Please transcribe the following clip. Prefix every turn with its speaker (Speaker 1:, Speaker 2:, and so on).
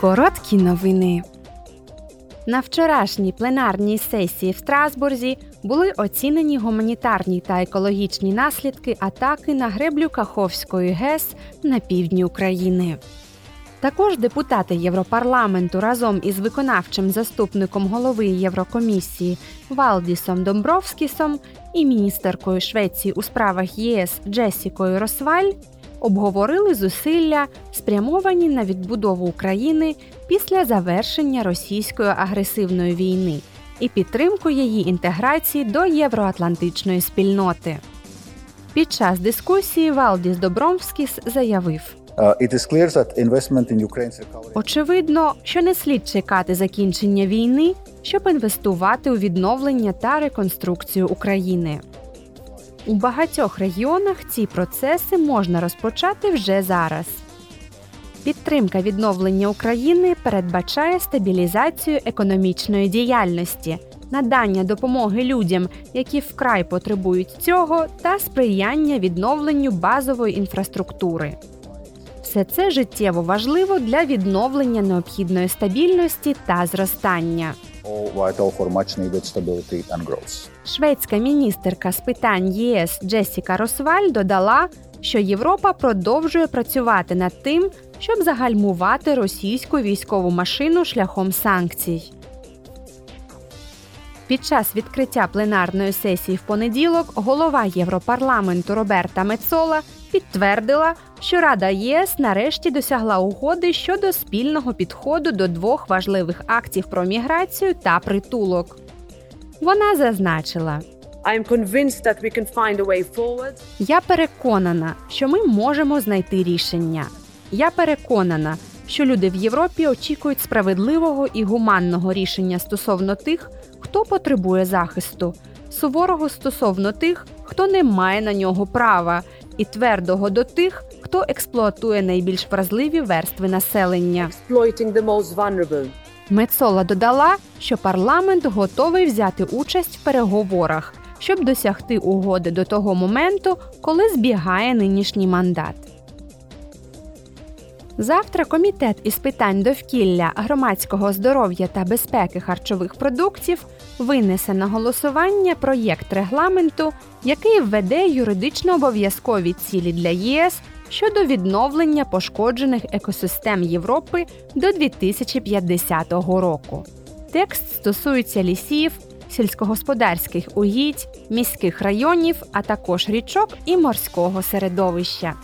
Speaker 1: Короткі новини. На вчорашній пленарній сесії в Страсбурзі були оцінені гуманітарні та екологічні наслідки атаки на греблю Каховської ГЕС на півдні України. Також депутати Європарламенту разом із виконавчим заступником голови Єврокомісії Валдісом Домбровскісом і міністеркою Швеції у справах ЄС Джесікою Росваль обговорили зусилля, спрямовані на відбудову України після завершення російської агресивної війни і підтримку її інтеграції до євроатлантичної спільноти. Під час дискусії Валдіс Добромскіс заявив.
Speaker 2: Uh,
Speaker 1: Очевидно, що не слід чекати закінчення війни, щоб інвестувати у відновлення та реконструкцію України. У багатьох регіонах ці процеси можна розпочати вже зараз. Підтримка відновлення України передбачає стабілізацію економічної діяльності, надання допомоги людям, які вкрай потребують цього, та сприяння відновленню базової інфраструктури. Все це життєво важливо для відновлення необхідної стабільності та зростання. Шведська міністерка з питань ЄС Джесіка Росваль додала, що Європа продовжує працювати над тим, щоб загальмувати російську військову машину шляхом санкцій. Під час відкриття пленарної сесії в понеділок голова Європарламенту Роберта Мецола підтвердила, що Рада ЄС нарешті досягла угоди щодо спільного підходу до двох важливих актів про міграцію та притулок. Вона зазначила. Я переконана, що ми можемо знайти рішення. Я переконана, що люди в Європі очікують справедливого і гуманного рішення стосовно тих, хто потребує захисту, суворого стосовно тих, хто не має на нього права, і твердого до тих, хто експлуатує найбільш вразливі верстви населення. Мецола додала, що парламент готовий взяти участь в переговорах, щоб досягти угоди до того моменту, коли збігає нинішній мандат. Завтра комітет із питань довкілля, громадського здоров'я та безпеки харчових продуктів винесе на голосування проєкт регламенту, який введе юридично обов'язкові цілі для ЄС щодо відновлення пошкоджених екосистем Європи до 2050 року. Текст стосується лісів, сільськогосподарських угідь, міських районів, а також річок і морського середовища.